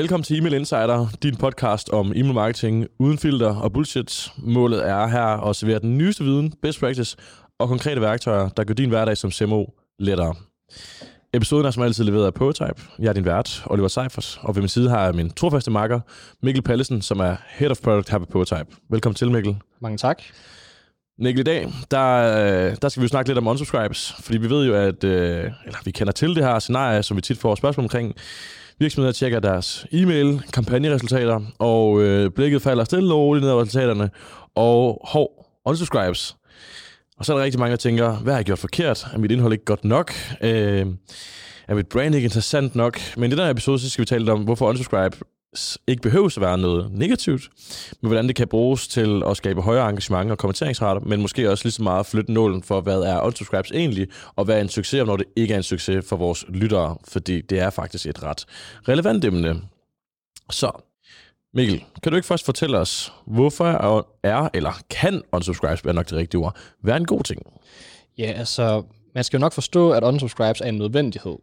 Velkommen til Email Insider, din podcast om e-mail marketing uden filter og bullshit. Målet er her at servere den nyeste viden, best practice og konkrete værktøjer, der gør din hverdag som CMO lettere. Episoden er som altid leveret af Prototype. Jeg er din vært, Oliver Seifert, og ved min side har jeg min trofaste makker, Mikkel Pallesen, som er Head of Product her på Prototype. Velkommen til, Mikkel. Mange tak. Mikkel, i dag, der, der skal vi jo snakke lidt om unsubscribes, fordi vi ved jo, at øh, eller vi kender til det her scenarie, som vi tit får spørgsmål omkring. Virksomheder tjekker deres e-mail, kampagneresultater, og øh, blikket falder stille og roligt ned over resultaterne, og hov, unsubscribes. Og så er der rigtig mange, der tænker, hvad har jeg gjort forkert? Er mit indhold ikke godt nok? Øh, er mit brand ikke interessant nok? Men i den her episode, så skal vi tale lidt om, hvorfor unsubscribe ikke behøves at være noget negativt, men hvordan det kan bruges til at skabe højere engagement og kommenteringsrater, men måske også lige så meget flytte nålen for, hvad er unsubscribes egentlig, og hvad er en succes, når det ikke er en succes for vores lyttere, fordi det er faktisk et ret relevant emne. Så, Mikkel, kan du ikke først fortælle os, hvorfor er, eller kan unsubscribes være nok det rigtige ord, være en god ting? Ja, altså, man skal jo nok forstå, at unsubscribes er en nødvendighed.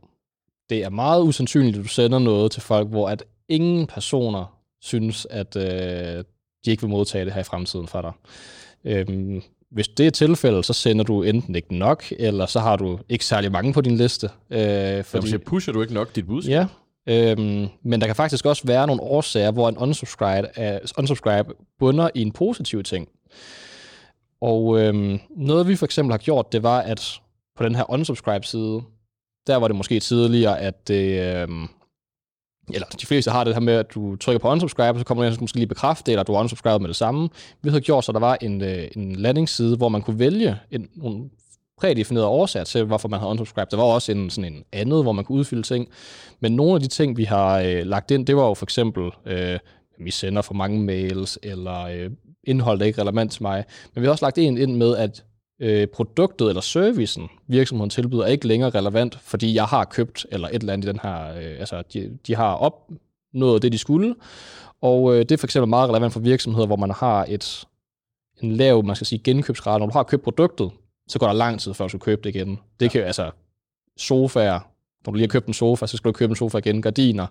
Det er meget usandsynligt, at du sender noget til folk, hvor at ingen personer synes, at øh, de ikke vil modtage det her i fremtiden fra dig. Øhm, hvis det er tilfældet, så sender du enten ikke nok, eller så har du ikke særlig mange på din liste. Øh, fordi, så pusher du ikke nok dit budskab? Ja, Øhm, men der kan faktisk også være nogle årsager, hvor en unsubscribe, uh, unsubscribe bunder i en positiv ting. Og øhm, noget vi for eksempel har gjort, det var, at på den her unsubscribe-side, der var det måske tidligere, at det, øhm, eller de fleste har det her med, at du trykker på unsubscribe, så kommer du måske lige bekræfte, eller du er unsubscribed med det samme. Vi havde gjort, så der var en, øh, en landingsside, hvor man kunne vælge en, nogle prædefinerede årsager til, hvorfor man havde unsubscribed. Der var også en, sådan en andet, hvor man kunne udfylde ting. Men nogle af de ting, vi har øh, lagt ind, det var jo for eksempel, øh, vi sender for mange mails, eller øh, indhold, der ikke er relevant til mig. Men vi har også lagt en ind med, at øh, produktet eller servicen, virksomheden tilbyder, er ikke længere relevant, fordi jeg har købt, eller et eller andet i den her, øh, altså de, de har opnået det, de skulle, og øh, det er for eksempel meget relevant for virksomheder, hvor man har et en lav, man skal sige, genkøbsgrad. Når du har købt produktet, så går der lang tid, før du skal købe det igen. Det ja. kan altså sofaer, når du lige har købt en sofa, så skal du købe en sofa igen. Gardiner,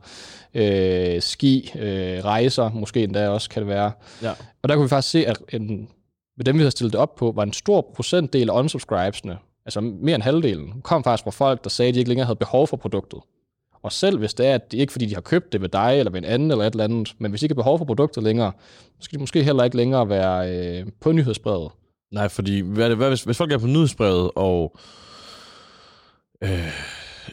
øh, ski, øh, rejser, måske endda også kan det være. Ja. Og der kunne vi faktisk se, at en, med dem, vi havde stillet det op på, var en stor procentdel af unsubscribesne, altså mere end halvdelen, kom faktisk fra folk, der sagde, at de ikke længere havde behov for produktet. Og selv hvis det er, at det ikke fordi, de har købt det ved dig eller ved en anden eller et eller andet, men hvis de ikke har behov for produktet længere, så skal de måske heller ikke længere være øh, på nyhedsbrevet. Nej, fordi hvad, hvad, hvis, hvis folk er på nyhedsbrevet og øh,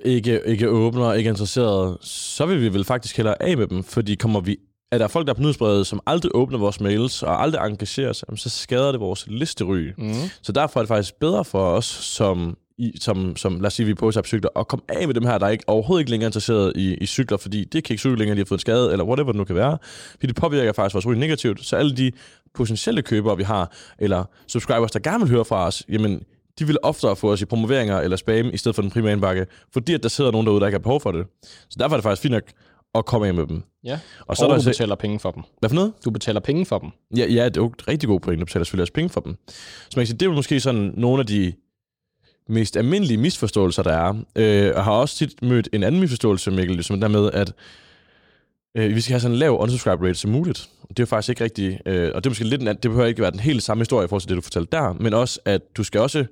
ikke, ikke åbner, ikke er interesseret, så vil vi vel faktisk hellere af med dem, fordi kommer vi at der er folk, der er på nyhedsbrevet, som aldrig åbner vores mails og aldrig engagerer sig, så skader det vores listery. Mm. Så derfor er det faktisk bedre for os, som, i, som, som lad os sige, vi er på cykler, at komme af med dem her, der er ikke, overhovedet ikke længere interesseret i, i cykler, fordi det kan ikke cykle længere, de har fået en skade, eller whatever det nu kan være. Fordi det påvirker faktisk vores ryg negativt. Så alle de potentielle købere, vi har, eller subscribers, der gerne vil høre fra os, jamen, de vil oftere få os i promoveringer eller spam, i stedet for den primære indbakke, fordi at der sidder nogen derude, der ikke har behov for det. Så derfor er det faktisk fint nok at komme af med dem. Ja, og, så og der du så... betaler penge for dem. Hvad for noget? Du betaler penge for dem. Ja, ja det er jo et rigtig god point. Du betaler selvfølgelig også penge for dem. Så man kan sige, det er jo måske sådan nogle af de mest almindelige misforståelser, der er. Øh, og har også tit mødt en anden misforståelse, Mikkel, som der med, at øh, vi skal have sådan en lav unsubscribe rate som muligt. Det er jo faktisk ikke rigtigt, øh, og det er måske lidt en anden, det behøver ikke være den helt samme historie i forhold til det, du fortalte der, men også, at du skal også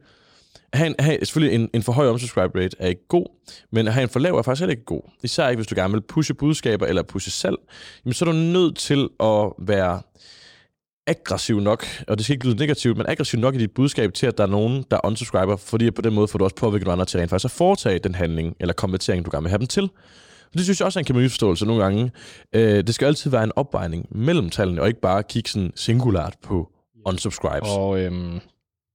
have, en, have selvfølgelig en, en for høj unsubscribe rate er ikke god, men at have en for lav er faktisk heller ikke god. Især ikke, hvis du gerne vil pushe budskaber eller pushe salg, jamen så er du nødt til at være aggressiv nok, og det skal ikke lyde negativt, men aggressiv nok i dit budskab til, at der er nogen, der unsubscriber, fordi på den måde får du også påvirket nogle andre til rent faktisk at foretage den handling eller konvertering, du gerne vil have dem til. Det synes jeg også er en kæmpe misforståelse nogle gange. Øh, det skal altid være en opvejning mellem tallene, og ikke bare kigge sådan singulært på unsubscribes. Og øhm,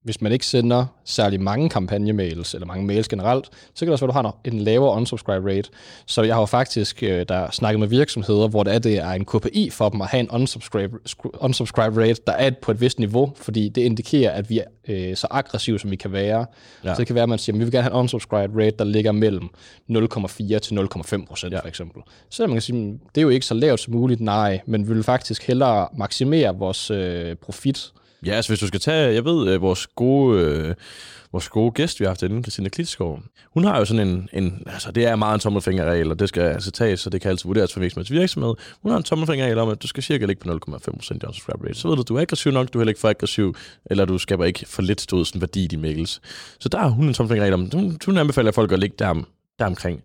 hvis man ikke sender særlig mange kampagnemails, eller mange mails generelt, så kan det også være, at du har en lavere unsubscribe rate. Så jeg har jo faktisk øh, der snakket med virksomheder, hvor det er, det er en KPI for dem at have en unsubscribe, unsubscribe rate, der er på et vist niveau, fordi det indikerer, at vi er øh, så aggressive, som vi kan være. Ja. Så det kan være, at man siger, at vi vil gerne have en unsubscribe rate, der ligger mellem 0,4 til 0,5 procent ja. for eksempel. Så man kan sige, det er jo ikke så lavt som muligt, nej, men vi vil faktisk hellere maksimere vores øh, profit, Ja, altså hvis du skal tage, jeg ved, øh, vores gode, øh, vores gode gæst, vi har haft inden, Christina Klitskov, hun har jo sådan en, en altså det er meget en tommelfingerregel, og det skal altså tages, så det kan altid vurderes for virksomhed til virksomhed. Hun har en tommelfingerregel om, at du skal cirka ligge på 0,5% i unsubscribe rate. Så ved du, du er aggressiv nok, du er heller ikke for aggressiv, eller du skaber ikke for lidt stod sådan værdi i din mails. Så der har hun en tommelfingerregel om, hun, hun anbefaler folk at ligge der, der omkring.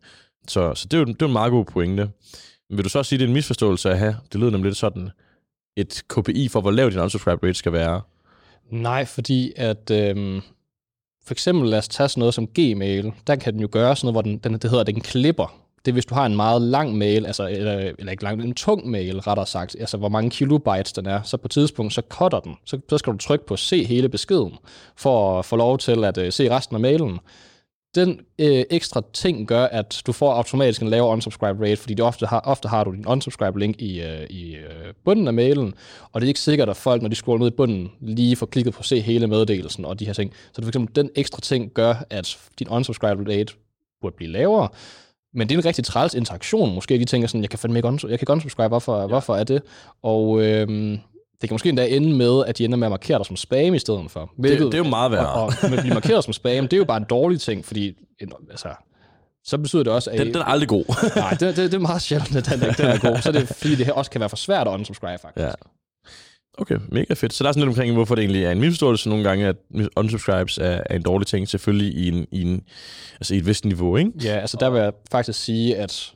Så, så det, er jo, det er en meget god pointe. Men vil du så sige, at det er en misforståelse at have? Det lyder nemlig lidt sådan, et KPI for, hvor lav din unsubscribe rate skal være. Nej, fordi at Øh, for eksempel lad os tage sådan noget som Gmail, der kan den jo gøre sådan noget, hvor den, den det hedder, den klipper. Det er, hvis du har en meget lang mail, altså, eller, eller ikke lang, en tung mail, rettere sagt, altså hvor mange kilobytes den er, så på et tidspunkt, så cutter den. Så, så skal du trykke på se hele beskeden, for at få lov til at uh, se resten af mailen den øh, ekstra ting gør, at du får automatisk en lavere unsubscribe rate, fordi det ofte har, ofte har du din unsubscribe link i, øh, i øh, bunden af mailen, og det er ikke sikkert, at folk, når de scroller ned i bunden, lige får klikket på at se hele meddelelsen og de her ting. Så det for eksempel den ekstra ting gør, at din unsubscribe rate burde blive lavere, men det er en rigtig træls interaktion. Måske de tænker sådan, jeg kan fandme ikke, jeg kan ikke unsubscribe, hvorfor, ja. hvorfor er det? Og øh, det kan måske endda ende med, at de ender med at markere dig som spam i stedet for. Hvilket, det, det er jo meget værre. Og, og at blive markeret som spam, det er jo bare en dårlig ting, fordi altså, så betyder det også, at... Den, den er aldrig god. nej, det, det, det, er meget sjældent, at den, den er god. Så er det, fordi det også kan være for svært at unsubscribe, faktisk. Ja. Okay, mega fedt. Så der er sådan lidt omkring, hvorfor det egentlig er en misforståelse nogle gange, at unsubscribes er, er en dårlig ting, selvfølgelig i, en, i, en, altså i et vist niveau, ikke? Ja, altså der vil jeg faktisk sige, at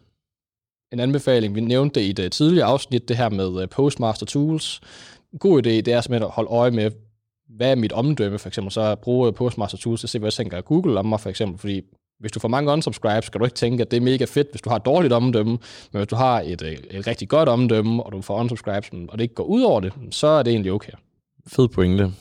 en anbefaling, vi nævnte det i det tidligere afsnit, det her med øh, Postmaster Tools, god idé, det er simpelthen at holde øje med, hvad er mit omdømme, for eksempel, så bruge Postmaster Tools til at se, hvad jeg tænker Google om mig, for eksempel, fordi hvis du får mange unsubscribes, skal du ikke tænke, at det er mega fedt, hvis du har et dårligt omdømme, men hvis du har et, øh, et rigtig godt omdømme, og du får unsubscribes, og det ikke går ud over det, så er det egentlig okay. Fed pointe.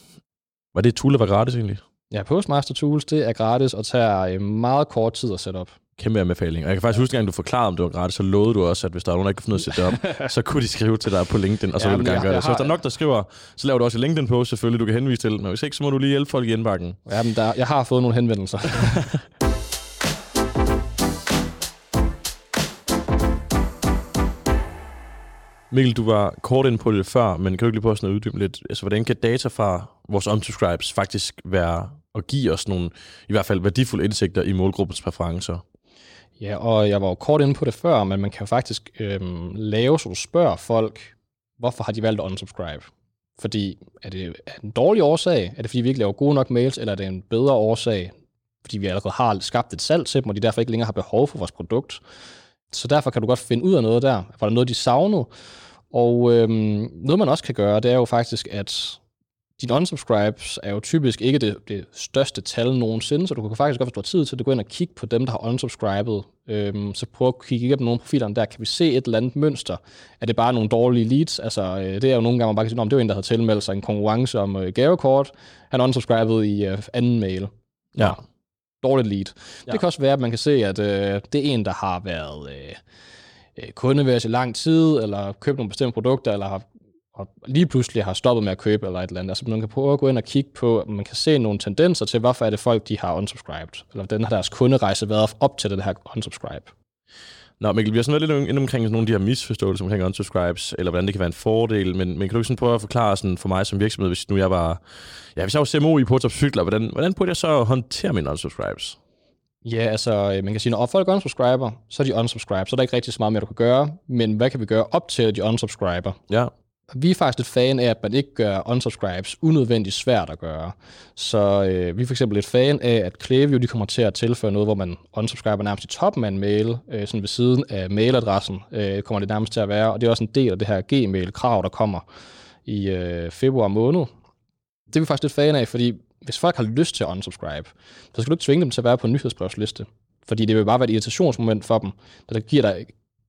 Var det et tool, der var gratis egentlig? Ja, Postmaster Tools, det er gratis og tager øh, meget kort tid at sætte op kæmpe anbefaling. Og jeg kan faktisk huske, at du forklarede, om det var gratis, så lovede du også, at hvis der er nogen, der ikke kan finde af at sætte op, så kunne de skrive til dig på LinkedIn, og så ja, vil du gerne gøre det. Så hvis der er nok, der skriver, så laver du også en LinkedIn-post, selvfølgelig, du kan henvise til. Men hvis ikke, så må du lige hjælpe folk i indbakken. Ja, men der, jeg har fået nogle henvendelser. Mikkel, du var kort ind på det før, men kan du ikke lige prøve sådan at uddybe lidt? Altså, hvordan kan data fra vores unsubscribes faktisk være at give os nogle, i hvert fald værdifulde indsigter i målgruppens præferencer? Ja, og jeg var jo kort inde på det før, men man kan jo faktisk øhm, lave, så du spørger folk, hvorfor har de valgt at unsubscribe? Fordi er det, er det en dårlig årsag? Er det fordi, vi ikke laver gode nok mails? Eller er det en bedre årsag? Fordi vi allerede har skabt et salg til dem, og de derfor ikke længere har behov for vores produkt. Så derfor kan du godt finde ud af noget der. Var der noget, de savnede? Og øhm, noget, man også kan gøre, det er jo faktisk, at din unsubscribes er jo typisk ikke det, det største tal nogensinde, så du kan faktisk godt, har tid til at gå ind og kigge på dem, der har unsubscribet, øhm, så prøv at kigge igennem nogle profilerne der. Kan vi se et eller andet mønster? Er det bare nogle dårlige leads? Altså, øh, det er jo nogle gange, man bare kan sige, om det var en, der havde tilmeldt sig en konkurrence om øh, gavekort. Han unsubscribet i øh, anden mail. Ja. Dårligt lead. Ja. Det kan også være, at man kan se, at øh, det er en, der har været... Øh, øh kunde ved os i lang tid, eller købt nogle bestemte produkter, eller har og lige pludselig har stoppet med at købe eller et eller andet. Altså man kan prøve at gå ind og kigge på, man kan se nogle tendenser til, hvorfor er det folk, de har unsubscribed, eller hvordan har deres kunderejse været op til det her unsubscribe. Nå, Mikkel, vi har sådan lidt inde omkring nogle af de her misforståelser omkring unsubscribes, eller hvordan det kan være en fordel, men, men kan du ikke sådan prøve at forklare sådan for mig som virksomhed, hvis nu jeg var, ja, hvis jeg var CMO i Portop Cykler, hvordan, hvordan burde jeg så håndtere mine unsubscribes? Ja, altså, øh, man kan sige, når folk unsubscriber, så er de unsubscribe, så er der ikke rigtig så meget mere, du kan gøre, men hvad kan vi gøre op til, at de unsubscriber? Ja vi er faktisk lidt fan af, at man ikke gør unsubscribes unødvendigt svært at gøre. Så øh, vi er for eksempel lidt fan af, at Klaviyo de kommer til at tilføre noget, hvor man unsubscriber nærmest i toppen af en mail, øh, sådan ved siden af mailadressen, øh, kommer det nærmest til at være. Og det er også en del af det her Gmail-krav, der kommer i øh, februar måned. Det er vi faktisk lidt fan af, fordi hvis folk har lyst til at unsubscribe, så skal du ikke tvinge dem til at være på en nyhedsbrevsliste. Fordi det vil bare være et irritationsmoment for dem, der giver dig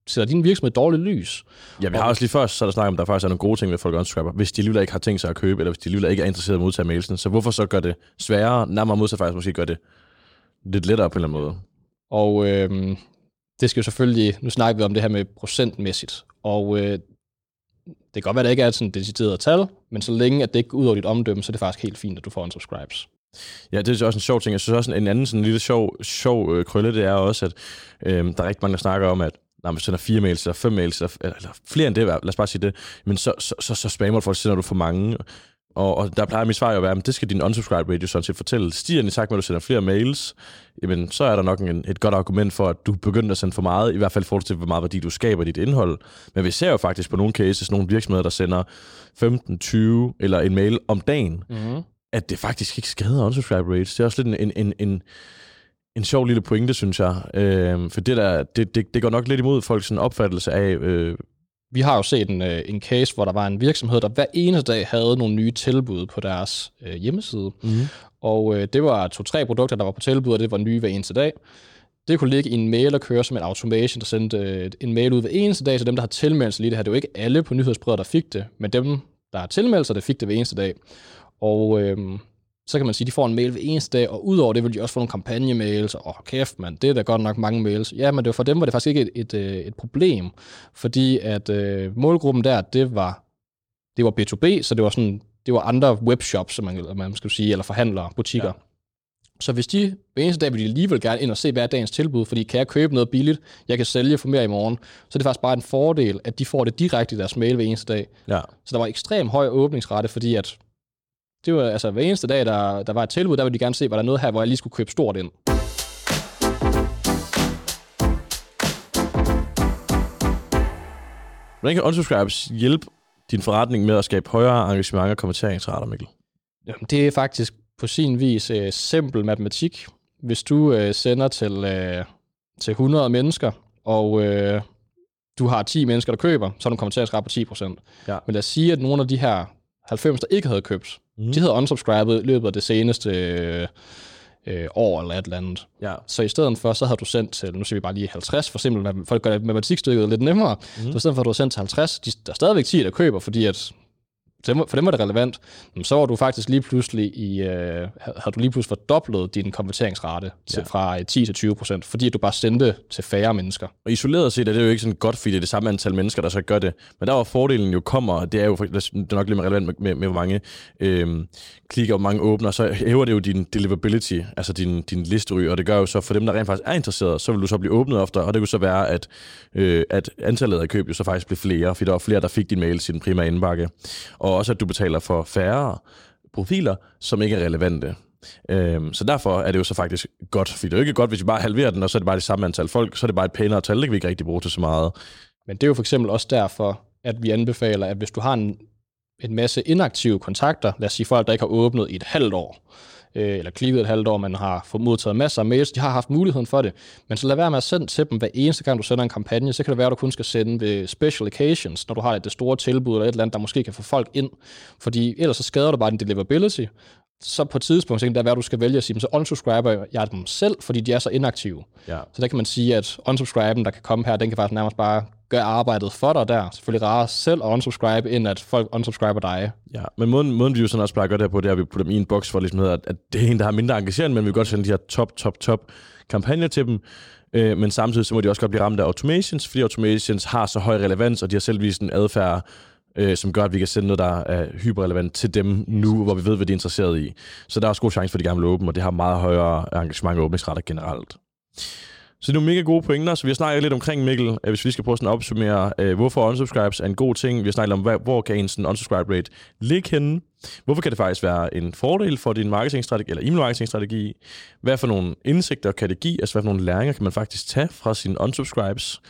sætter din virksomhed dårligt lys. Ja, vi har også lige først så der snakket om, at der faktisk er nogle gode ting ved folk unsubscriber. Hvis de alligevel ikke har tænkt sig at købe, eller hvis de alligevel ikke er interesseret i at modtage mailsen, så hvorfor så gør det sværere, nærmere modsat faktisk måske gør det lidt lettere på en eller anden måde? Og øh, det skal jo selvfølgelig, nu snakker vi om det her med procentmæssigt, og øh, det kan godt være, at det ikke er sådan et decideret tal, men så længe at det ikke går ud over dit omdømme, så er det faktisk helt fint, at du får en subscribes. Ja, det er også en sjov ting. Jeg synes også, en anden sådan lille sjov, sjov øh, krølle, det er også, at øh, der er rigtig mange, der snakker om, at nej, hvis du sender fire mails, eller fem mails, eller, eller flere end det, lad os bare sige det, men så, så, så, så spammer folk, sender du for mange. og, og der plejer mit svar jo at være, at det skal din unsubscribe rate jo sådan set fortælle. Stiger den i takt med, at du sender flere mails, jamen, så er der nok en, et godt argument for, at du begynder at sende for meget, i hvert fald forhold til, hvor meget værdi du skaber dit indhold. Men vi ser jo faktisk på nogle cases, nogle virksomheder, der sender 15, 20 eller en mail om dagen, Mm-hmm. at det faktisk ikke skader unsubscribe rates. Det er også lidt en, en, en, en sjov lille pointe, synes jeg. Øh, for det, der, det, det, det går nok lidt imod folks opfattelse af, øh, Vi har jo set en, øh, en case, hvor der var en virksomhed, der hver eneste dag havde nogle nye tilbud på deres øh, hjemmeside. mm. Og øh, det var to-tre produkter, der var på tilbud, og det var nye hver eneste dag. Det kunne ligge i en mail og køre som en automation, der sendte øh, en mail ud hver eneste dag til dem, der har tilmeldt sig lige det her. Det var ikke alle på nyhedsbrevet, der fik det, men dem, der har tilmeldt sig, der fik det hver eneste dag. Og øh, så kan man sige, at de får en mail hver eneste dag, og udover det vil de også få nogle kampagnemails, og åh, kæft mand, det er da godt nok mange mails. Ja, men det var for dem var det faktisk ikke et, et, øh, et problem, fordi at øh, målgruppen der, det var, det var B2B, så det var sådan, det var andre webshops, som man, man skal sige, eller forhandlere, butikker. Ja. Så hvis de hver eneste dag vil de alligevel gerne ind og se, hvad er dagens tilbud, fordi kan jeg købe noget billigt, jeg kan sælge for mere i morgen, så er det faktisk bare en fordel, at de får det direkte i deres mail hver eneste dag. ja. Så der var ekstrem høj åbningsrate, fordi at det var altså hver eneste dag, der, der var et tilbud, der ville de gerne se, var der noget her, hvor jeg lige skulle købe stort ind. Hvordan kan unsubscribes hjælpe din forretning med at skabe højere engagement og kommenteringsrater, Mikkel? Jamen, det er faktisk på sin vis øh, simpel matematik. Hvis du øh, sender til, øh, til 100 mennesker, og øh, du har 10 mennesker, der køber, så har du en kommenteringsrate på 10%. Ja. Men lad os sige, at nogle af de her 90, der ikke havde købt, Mm. de havde unsubscribet i løbet af det seneste øh, år eller et eller andet. Ja. Så i stedet for, så havde du sendt til, nu siger vi bare lige 50, for for at gøre matematikstykket lidt nemmere. Mm. Så i stedet for, at du har sendt til 50, de, der er stadigvæk 10, der køber, fordi at dem, for dem var det relevant, så var du faktisk lige pludselig i, øh, havde du lige pludselig fordoblet din konverteringsrate til, Ja. fra øh, 10 til 20 procent, fordi du bare sendte til færre mennesker. Og isoleret set er det jo ikke sådan godt, fordi det er det samme antal mennesker, der så gør det. Men der hvor fordelen jo kommer, det er jo det er nok lidt mere relevant med, med, med hvor mange øhm, klikker og hvor mange åbner, så hæver det jo din deliverability, altså din, din listery, og det gør jo så for dem, der rent faktisk er interesseret, så vil du så blive åbnet oftere, og det kunne så være, at, øh, at antallet af køb jo så faktisk bliver flere, fordi der var flere, der fik din mail til den primære indbakke. Og også, at du betaler for færre profiler, som ikke er relevante. Øhm, så derfor er det jo så faktisk godt, fordi det er jo ikke godt, hvis vi bare halverer den, og så er det bare det samme antal folk, så er det bare et pænere tal, det kan vi ikke rigtig bruge til så meget. Men det er jo for eksempel også derfor, at vi anbefaler, at hvis du har en, en masse inaktive kontakter, lad os sige folk, der ikke har åbnet i et halvt år, øh, eller klikket et halvt år, men har fået modtaget masser af mails, de har haft muligheden for det. Men så lad være med at sende til dem hver eneste gang, du sender en kampagne. Så kan det være, at du kun skal sende ved special occasions, når du har det store tilbud eller et eller andet, der måske kan få folk ind. Fordi ellers så skader du bare din deliverability. Så på et tidspunkt, så kan det være, at du skal vælge at sige, så unsubscriber jeg dem selv, fordi de er så inaktive. Ja. Så der kan man sige, at unsubscriben, der kan komme her, den kan faktisk nærmest bare gør arbejdet for dig der. Selvfølgelig rarere selv at unsubscribe, end at folk unsubscriber dig. Ja, men måden, måden vi jo sådan også plejer at gøre det her på, det er, at vi putter dem i en boks for ligesom hedder, at, det er en, der har mindre engageret, men vi vil godt sende de her top, top, top kampagner til dem. Øh, men samtidig så må de også godt blive ramt af automations, fordi automations har så høj relevans, og de har selv vist en adfærd, øh, som gør, at vi kan sende noget, der er hyperrelevant til dem nu, hvor vi ved, hvad de er interesseret i. Så der er også god chance for, at de gerne vil åbne, og det har meget højere engagement og åbningsretter generelt. Så det er nogle mega gode pointer, så vi har snakket lidt omkring, Mikkel, øh, hvis vi skal prøve sådan at opsummere, øh, hvorfor unsubscribes er en god ting. Vi har snakket om, hvad, hvor kan en sådan unsubscribe rate ligge henne? Hvorfor kan det faktisk være en fordel for din marketingstrategi, eller e-mail marketingstrategi? Hvad for nogle indsigter kan det give? Altså, hvad for nogle læringer kan man faktisk tage fra sine unsubscribes?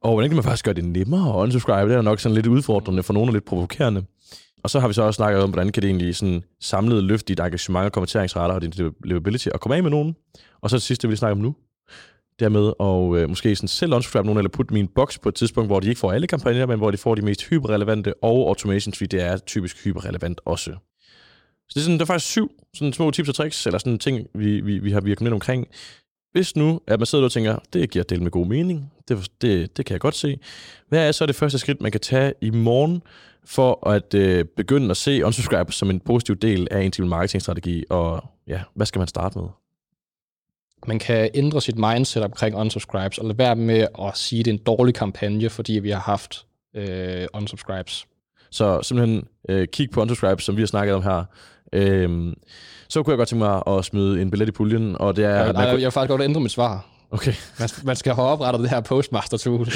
Og hvordan kan man faktisk gøre det nemmere at unsubscribe? Det er nok sådan lidt udfordrende for nogle og lidt provokerende. Og så har vi så også snakket om, hvordan kan det egentlig sådan samlet løfte dit engagement og kommenteringsretter og din livability og komme af med nogen. Og så det sidste, vi vil snakke om nu, dermed og øh, måske sådan selv unsubscribe nogen, eller putte min boks på et tidspunkt, hvor de ikke får alle kampagner, men hvor de får de mest hyperrelevante, og automations, fordi det er typisk hyperrelevant også. Så det er, sådan, der er faktisk syv sådan små tips og tricks, eller sådan ting, vi, vi, vi har virket lidt omkring. Hvis nu, at man sidder og tænker, det giver del med god mening, det, det, det kan jeg godt se. Hvad er så det første skridt, man kan tage i morgen, for at øh, begynde at se unsubscribe som en positiv del af en marketingstrategi, og ja, hvad skal man starte med? Man kan ændre sit mindset omkring unsubscribes, og lade være med at sige, at det er en dårlig kampagne, fordi vi har haft øh, unsubscribes. Så simpelthen øh, kig på unsubscribe, som vi har snakket om her. Øhm, så kunne jeg godt tænke mig at smide en billet i puljen, og det er... At nej, man, jeg vil faktisk godt ændre mit svar. Okay. Man, man skal have oprettet det her Postmaster-tool.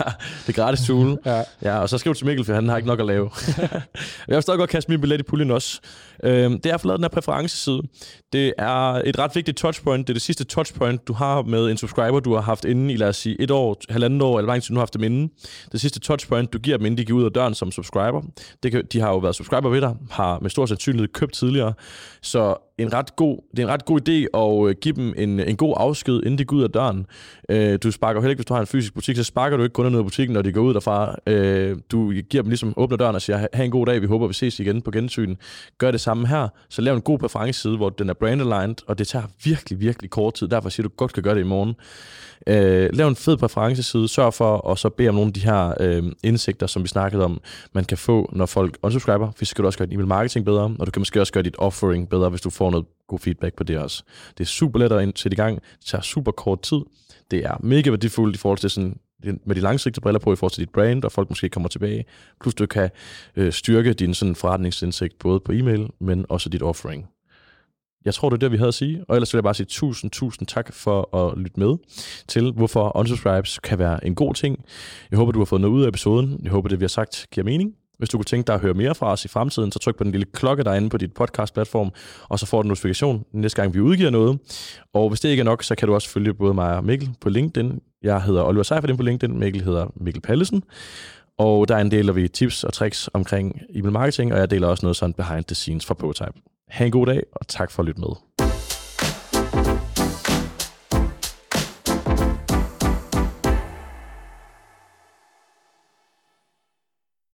det gratis tool. Ja. Ja, og så skriv til Mikkel, for han har ikke nok at lave. jeg vil stadig godt kaste min billet i puljen også. Øh, det er at få lavet den her præferenceside. Det er et ret vigtigt touchpoint. Det er det sidste touchpoint, du har med en subscriber, du har haft inden i, lad os sige, et år, halvandet år, eller hvor du har haft dem inden. Det sidste touchpoint, du giver dem, inden de går ud af døren som subscriber. Det kan, de har jo været subscriber ved dig, har med stor sandsynlighed købt tidligere. Så en ret god, det er en ret god idé at øh, give dem en, en god afsked, inden de går ud af døren. Øh, du sparker heller ikke, hvis du har en fysisk butik, så sparker du ikke kunderne ned af butikken, når de går ud derfra. Øh, du giver dem ligesom, åbner døren og siger, have en god dag, vi håber, vi ses igen på gensyn. Gør det samme her, så lav en god præferenceside, hvor den er brand aligned, og det tager virkelig, virkelig kort tid. Derfor siger du godt kan gøre det i morgen. Øh, lav en fed præferenceside, sørg for at så bede om nogle af de her øh, indsigter, som vi snakkede om, man kan få, når folk unsubscriber. For så skal du også gøre din email marketing bedre, og du kan måske også gøre dit offering bedre, hvis du får noget god feedback på det også. Det er super let at sætte i gang. Det tager super kort tid. Det er mega værdifuldt i forhold til sådan med de langsigtede briller på i forhold til dit brand, og folk måske kommer tilbage. Plus du kan øh, styrke din sådan forretningsindsigt både på e-mail, men også dit offering. Jeg tror, det er det, vi havde at sige. Og ellers vil jeg bare sige tusind, tusind tak for at lytte med til, hvorfor unsubscribes kan være en god ting. Jeg håber, du har fået noget ud af episoden. Jeg håber, det vi har sagt giver mening. Hvis du kunne tænke dig at høre mere fra os i fremtiden, så tryk på den lille klokke derinde på dit podcast-platform, og så får du en notifikation næste gang, vi udgiver noget. Og hvis det ikke er nok, så kan du også følge både mig og Mikkel på LinkedIn. Jeg hedder Oliver Seifert på LinkedIn, Mikkel hedder Mikkel Pallesen. Og der deler vi tips og tricks omkring e-mail marketing, og jeg deler også noget sådan behind the scenes fra Prototype. Ha' en god dag, og tak for at lytte med.